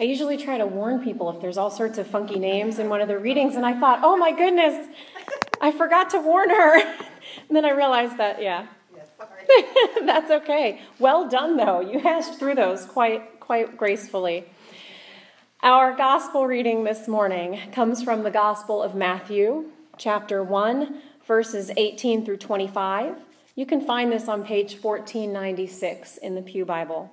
I usually try to warn people if there's all sorts of funky names in one of the readings, and I thought, oh my goodness, I forgot to warn her. and then I realized that, yeah. That's okay. Well done, though. You hashed through those quite, quite gracefully. Our gospel reading this morning comes from the Gospel of Matthew, chapter 1, verses 18 through 25. You can find this on page 1496 in the Pew Bible.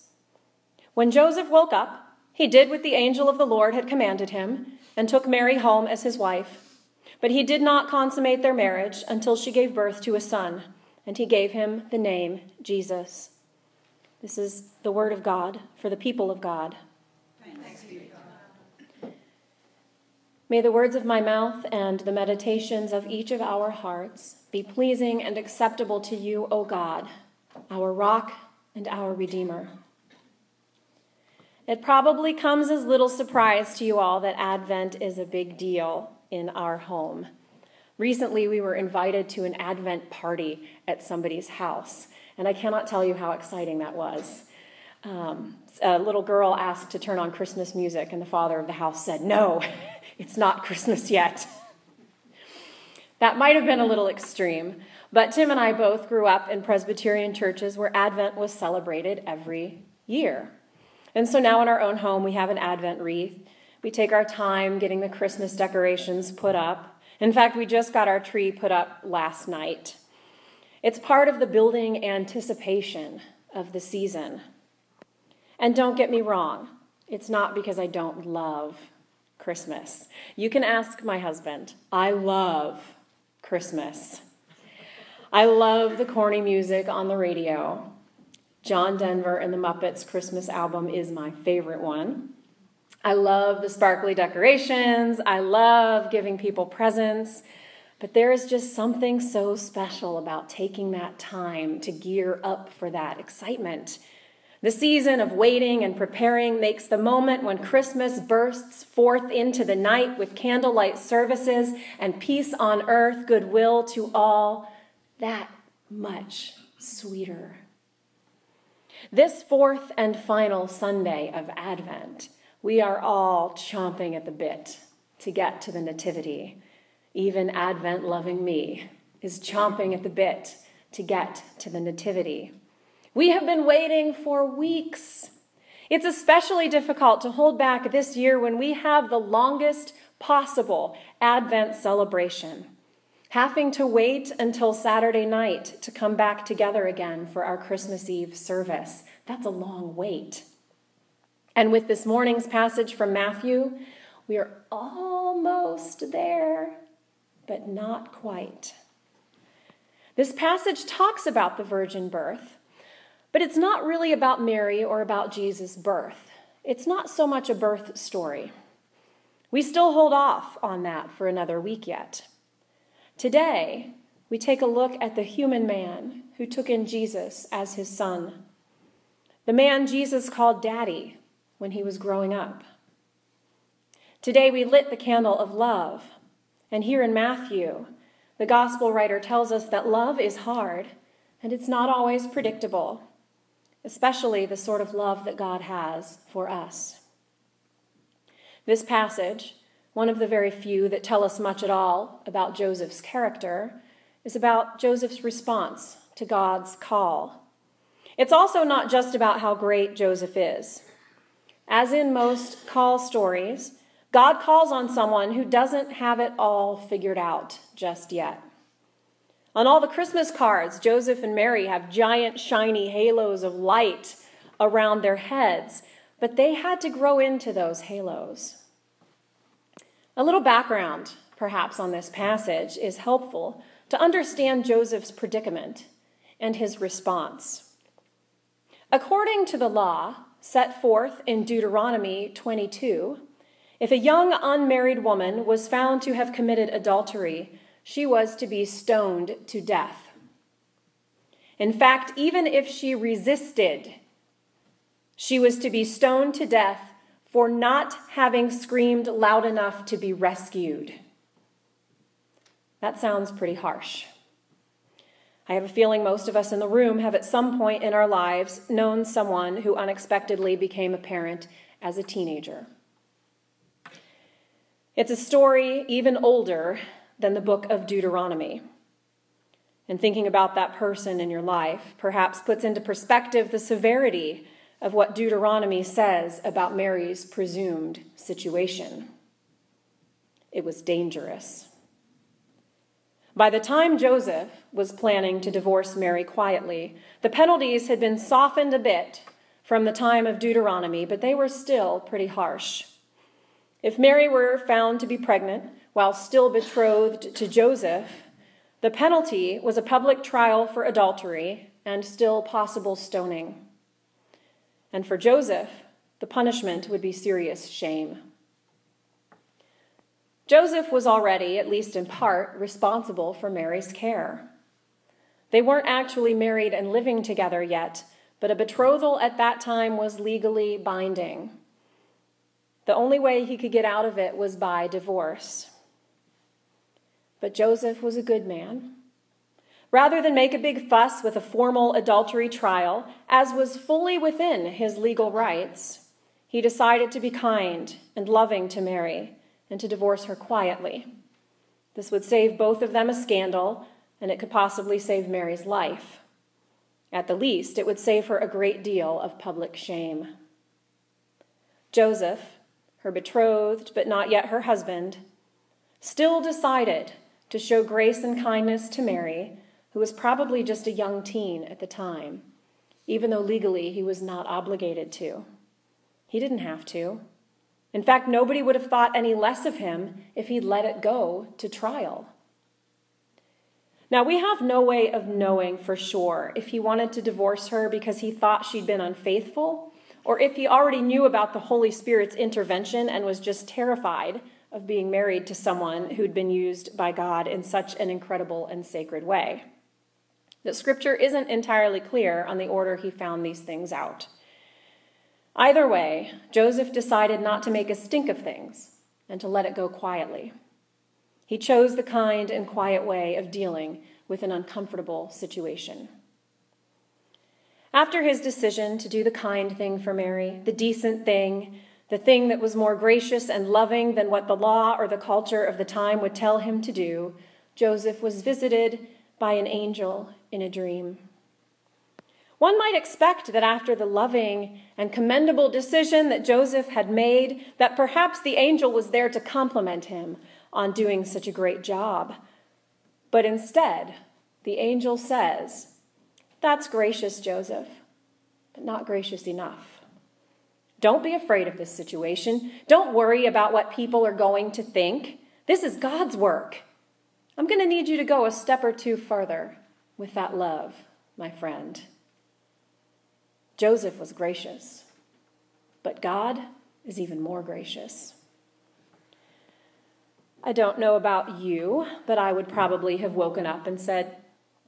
When Joseph woke up, he did what the angel of the Lord had commanded him and took Mary home as his wife. But he did not consummate their marriage until she gave birth to a son, and he gave him the name Jesus. This is the word of God for the people of God. May the words of my mouth and the meditations of each of our hearts be pleasing and acceptable to you, O God, our rock and our redeemer. It probably comes as little surprise to you all that Advent is a big deal in our home. Recently, we were invited to an Advent party at somebody's house, and I cannot tell you how exciting that was. Um, a little girl asked to turn on Christmas music, and the father of the house said, No, it's not Christmas yet. that might have been a little extreme, but Tim and I both grew up in Presbyterian churches where Advent was celebrated every year. And so now in our own home, we have an Advent wreath. We take our time getting the Christmas decorations put up. In fact, we just got our tree put up last night. It's part of the building anticipation of the season. And don't get me wrong, it's not because I don't love Christmas. You can ask my husband. I love Christmas. I love the corny music on the radio. John Denver and the Muppets Christmas album is my favorite one. I love the sparkly decorations. I love giving people presents. But there is just something so special about taking that time to gear up for that excitement. The season of waiting and preparing makes the moment when Christmas bursts forth into the night with candlelight services and peace on earth, goodwill to all, that much sweeter. This fourth and final Sunday of Advent, we are all chomping at the bit to get to the Nativity. Even Advent loving me is chomping at the bit to get to the Nativity. We have been waiting for weeks. It's especially difficult to hold back this year when we have the longest possible Advent celebration having to wait until Saturday night to come back together again for our Christmas Eve service. That's a long wait. And with this morning's passage from Matthew, we are almost there, but not quite. This passage talks about the virgin birth, but it's not really about Mary or about Jesus' birth. It's not so much a birth story. We still hold off on that for another week yet. Today, we take a look at the human man who took in Jesus as his son, the man Jesus called Daddy when he was growing up. Today, we lit the candle of love, and here in Matthew, the gospel writer tells us that love is hard and it's not always predictable, especially the sort of love that God has for us. This passage one of the very few that tell us much at all about Joseph's character, is about Joseph's response to God's call. It's also not just about how great Joseph is. as in most call stories, God calls on someone who doesn't have it all figured out just yet. On all the Christmas cards, Joseph and Mary have giant, shiny halos of light around their heads, but they had to grow into those halos. A little background, perhaps, on this passage is helpful to understand Joseph's predicament and his response. According to the law set forth in Deuteronomy 22, if a young unmarried woman was found to have committed adultery, she was to be stoned to death. In fact, even if she resisted, she was to be stoned to death for not having screamed loud enough to be rescued. That sounds pretty harsh. I have a feeling most of us in the room have at some point in our lives known someone who unexpectedly became a parent as a teenager. It's a story even older than the book of Deuteronomy. And thinking about that person in your life perhaps puts into perspective the severity of what Deuteronomy says about Mary's presumed situation. It was dangerous. By the time Joseph was planning to divorce Mary quietly, the penalties had been softened a bit from the time of Deuteronomy, but they were still pretty harsh. If Mary were found to be pregnant while still betrothed to Joseph, the penalty was a public trial for adultery and still possible stoning. And for Joseph, the punishment would be serious shame. Joseph was already, at least in part, responsible for Mary's care. They weren't actually married and living together yet, but a betrothal at that time was legally binding. The only way he could get out of it was by divorce. But Joseph was a good man. Rather than make a big fuss with a formal adultery trial, as was fully within his legal rights, he decided to be kind and loving to Mary and to divorce her quietly. This would save both of them a scandal, and it could possibly save Mary's life. At the least, it would save her a great deal of public shame. Joseph, her betrothed, but not yet her husband, still decided to show grace and kindness to Mary, who was probably just a young teen at the time, even though legally he was not obligated to. He didn't have to. In fact, nobody would have thought any less of him if he'd let it go to trial. Now, we have no way of knowing for sure if he wanted to divorce her because he thought she'd been unfaithful or if he already knew about the Holy Spirit's intervention and was just terrified of being married to someone who'd been used by God in such an incredible and sacred way. The scripture isn't entirely clear on the order he found these things out. Either way, Joseph decided not to make a stink of things and to let it go quietly. He chose the kind and quiet way of dealing with an uncomfortable situation. After his decision to do the kind thing for Mary, the decent thing, the thing that was more gracious and loving than what the law or the culture of the time would tell him to do, Joseph was visited by an angel in a dream. One might expect that after the loving and commendable decision that Joseph had made, that perhaps the angel was there to compliment him on doing such a great job. But instead, the angel says, that's gracious, Joseph, but not gracious enough. Don't be afraid of this situation. Don't worry about what people are going to think. This is God's work. I'm going to need you to go a step or two further with that love, my friend. Joseph was gracious, but God is even more gracious. I don't know about you, but I would probably have woken up and said,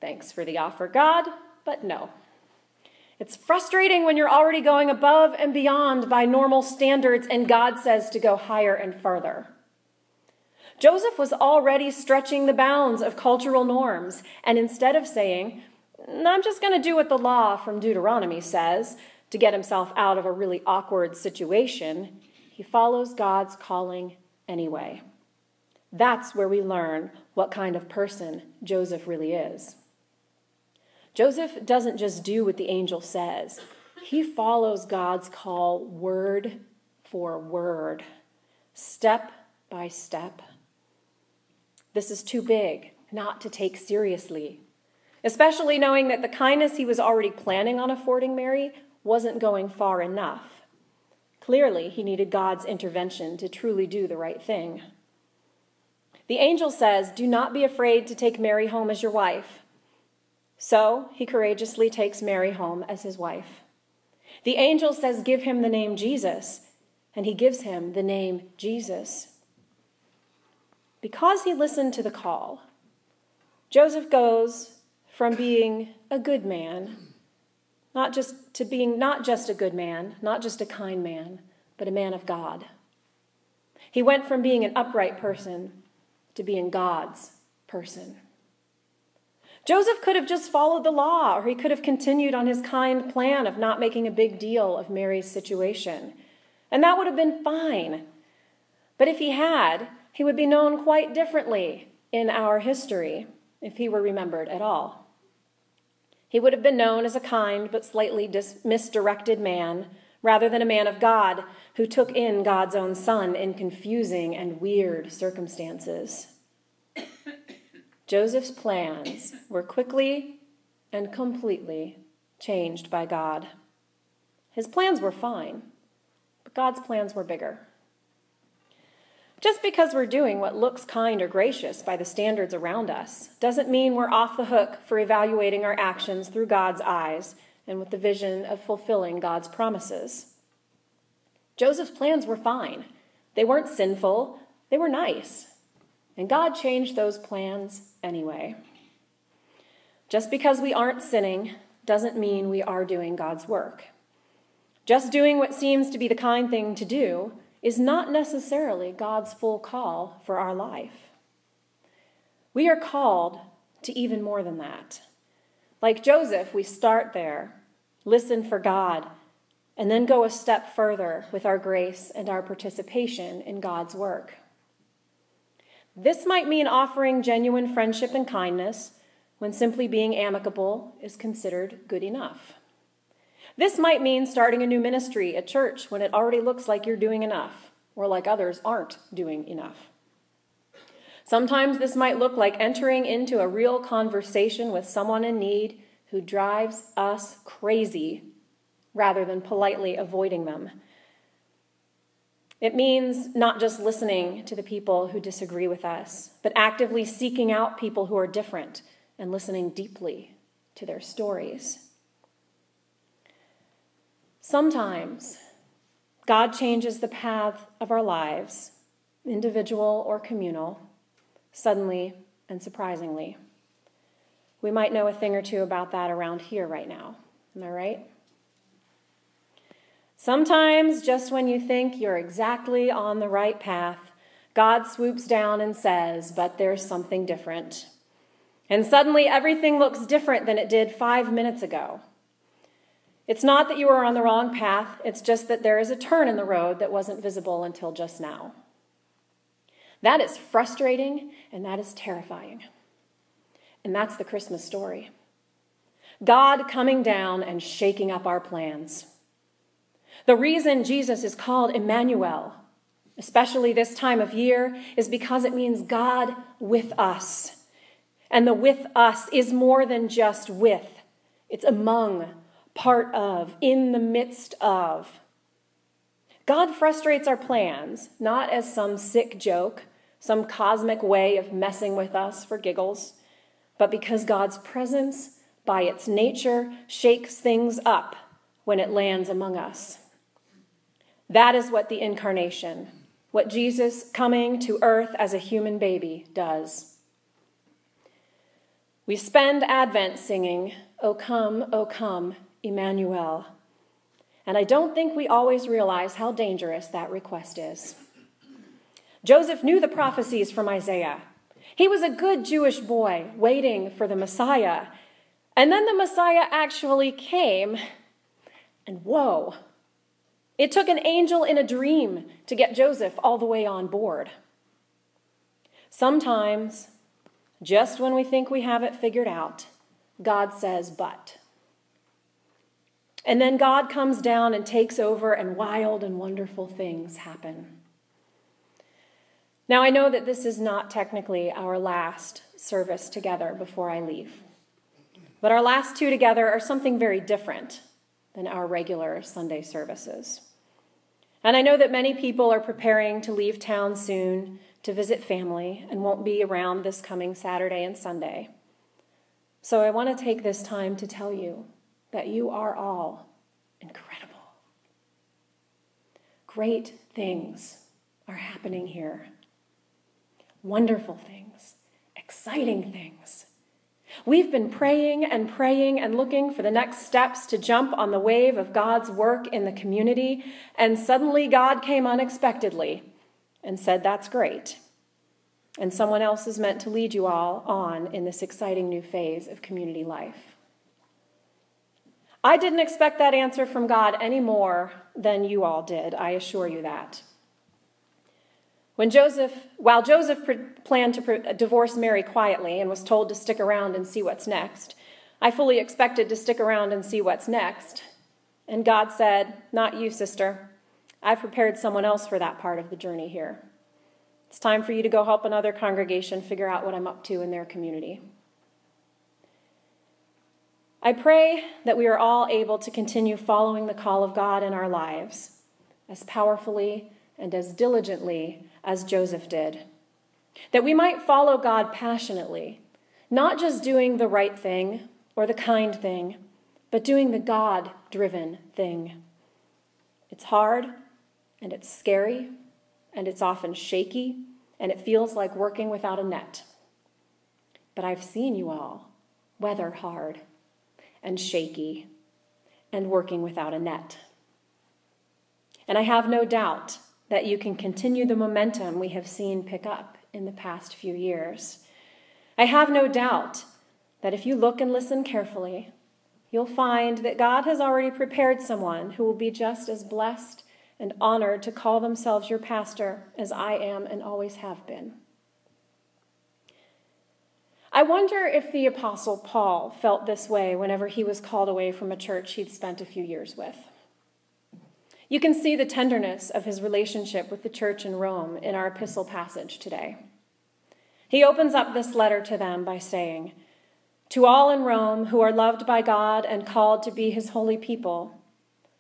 Thanks for the offer, God, but no. It's frustrating when you're already going above and beyond by normal standards and God says to go higher and further. Joseph was already stretching the bounds of cultural norms, and instead of saying, I'm just going to do what the law from Deuteronomy says to get himself out of a really awkward situation, he follows God's calling anyway. That's where we learn what kind of person Joseph really is. Joseph doesn't just do what the angel says, he follows God's call word for word, step by step. This is too big not to take seriously, especially knowing that the kindness he was already planning on affording Mary wasn't going far enough. Clearly, he needed God's intervention to truly do the right thing. The angel says, Do not be afraid to take Mary home as your wife. So he courageously takes Mary home as his wife. The angel says, Give him the name Jesus, and he gives him the name Jesus. Because he listened to the call, Joseph goes from being a good man not just to being not just a good man, not just a kind man, but a man of God. He went from being an upright person to being God's person. Joseph could have just followed the law, or he could have continued on his kind plan of not making a big deal of Mary's situation. And that would have been fine. But if he had, he would be known quite differently in our history, if he were remembered at all. He would have been known as a kind but slightly dis- misdirected man, rather than a man of God who took in God's own son in confusing and weird circumstances. Joseph's plans were quickly and completely changed by God. His plans were fine, but God's plans were bigger. Just because we're doing what looks kind or gracious by the standards around us doesn't mean we're off the hook for evaluating our actions through God's eyes and with the vision of fulfilling God's promises. Joseph's plans were fine. They weren't sinful, they were nice. And God changed those plans anyway. Just because we aren't sinning doesn't mean we are doing God's work. Just doing what seems to be the kind thing to do is not necessarily God's full call for our life. We are called to even more than that. Like Joseph, we start there, listen for God, and then go a step further with our grace and our participation in God's work. This might mean offering genuine friendship and kindness when simply being amicable is considered good enough. This might mean starting a new ministry at church when it already looks like you're doing enough, or like others aren't doing enough. Sometimes this might look like entering into a real conversation with someone in need who drives us crazy rather than politely avoiding them. It means not just listening to the people who disagree with us, but actively seeking out people who are different and listening deeply to their stories. Sometimes God changes the path of our lives, individual or communal, suddenly and surprisingly. We might know a thing or two about that around here right now. Am I right? Sometimes, just when you think you're exactly on the right path, God swoops down and says, But there's something different. And suddenly everything looks different than it did five minutes ago. It's not that you are on the wrong path, it's just that there is a turn in the road that wasn't visible until just now. That is frustrating and that is terrifying. And that's the Christmas story God coming down and shaking up our plans. The reason Jesus is called Emmanuel, especially this time of year, is because it means God with us. And the with us is more than just with, it's among part of, in the midst of. God frustrates our plans, not as some sick joke, some cosmic way of messing with us for giggles, but because God's presence, by its nature, shakes things up when it lands among us. That is what the incarnation, what Jesus coming to earth as a human baby does. We spend Advent singing, O come, O come, Emmanuel. And I don't think we always realize how dangerous that request is. Joseph knew the prophecies from Isaiah. He was a good Jewish boy waiting for the Messiah. And then the Messiah actually came, and whoa, it took an angel in a dream to get Joseph all the way on board. Sometimes, just when we think we have it figured out, God says, but. And then God comes down and takes over, and wild and wonderful things happen. Now, I know that this is not technically our last service together before I leave, but our last two together are something very different than our regular Sunday services. And I know that many people are preparing to leave town soon to visit family and won't be around this coming Saturday and Sunday. So I want to take this time to tell you that you are all incredible. Great things are happening here. Wonderful things, exciting things. We've been praying and praying and looking for the next steps to jump on the wave of God's work in the community, and suddenly God came unexpectedly and said, That's great. And someone else is meant to lead you all on in this exciting new phase of community life. I didn't expect that answer from God any more than you all did, I assure you that. When Joseph, while Joseph planned to divorce Mary quietly and was told to stick around and see what's next, I fully expected to stick around and see what's next. And God said, Not you, sister. I've prepared someone else for that part of the journey here. It's time for you to go help another congregation figure out what I'm up to in their community. I pray that we are all able to continue following the call of God in our lives as powerfully and as diligently as Joseph did. That we might follow God passionately, not just doing the right thing or the kind thing, but doing the God driven thing. It's hard and it's scary and it's often shaky and it feels like working without a net. But I've seen you all weather hard and shaky and working without a net. And I have no doubt that you can continue the momentum we have seen pick up in the past few years. I have no doubt that if you look and listen carefully, you'll find that God has already prepared someone who will be just as blessed and honored to call themselves your pastor as I am and always have been. I wonder if the Apostle Paul felt this way whenever he was called away from a church he'd spent a few years with. You can see the tenderness of his relationship with the church in Rome in our epistle passage today. He opens up this letter to them by saying, To all in Rome who are loved by God and called to be his holy people,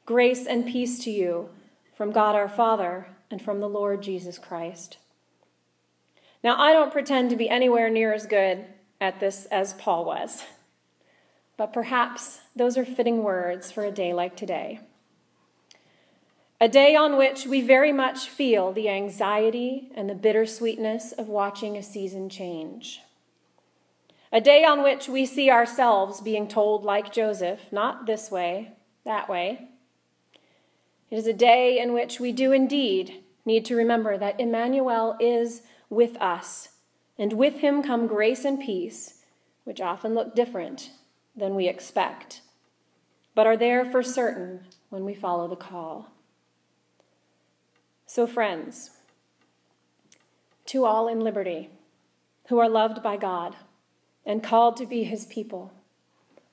grace and peace to you from God our Father and from the Lord Jesus Christ. Now, I don't pretend to be anywhere near as good at this as Paul was, but perhaps those are fitting words for a day like today a day on which we very much feel the anxiety and the bittersweetness of watching a season change. A day on which we see ourselves being told, like Joseph, not this way, that way. It is a day in which we do indeed need to remember that Emmanuel is with us, and with him come grace and peace, which often look different than we expect, but are there for certain when we follow the call. So, friends, to all in liberty who are loved by God and called to be his people,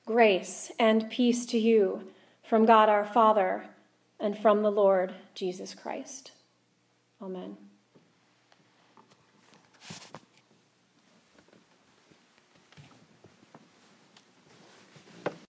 grace and peace to you from God our Father and from the Lord Jesus Christ. Amen.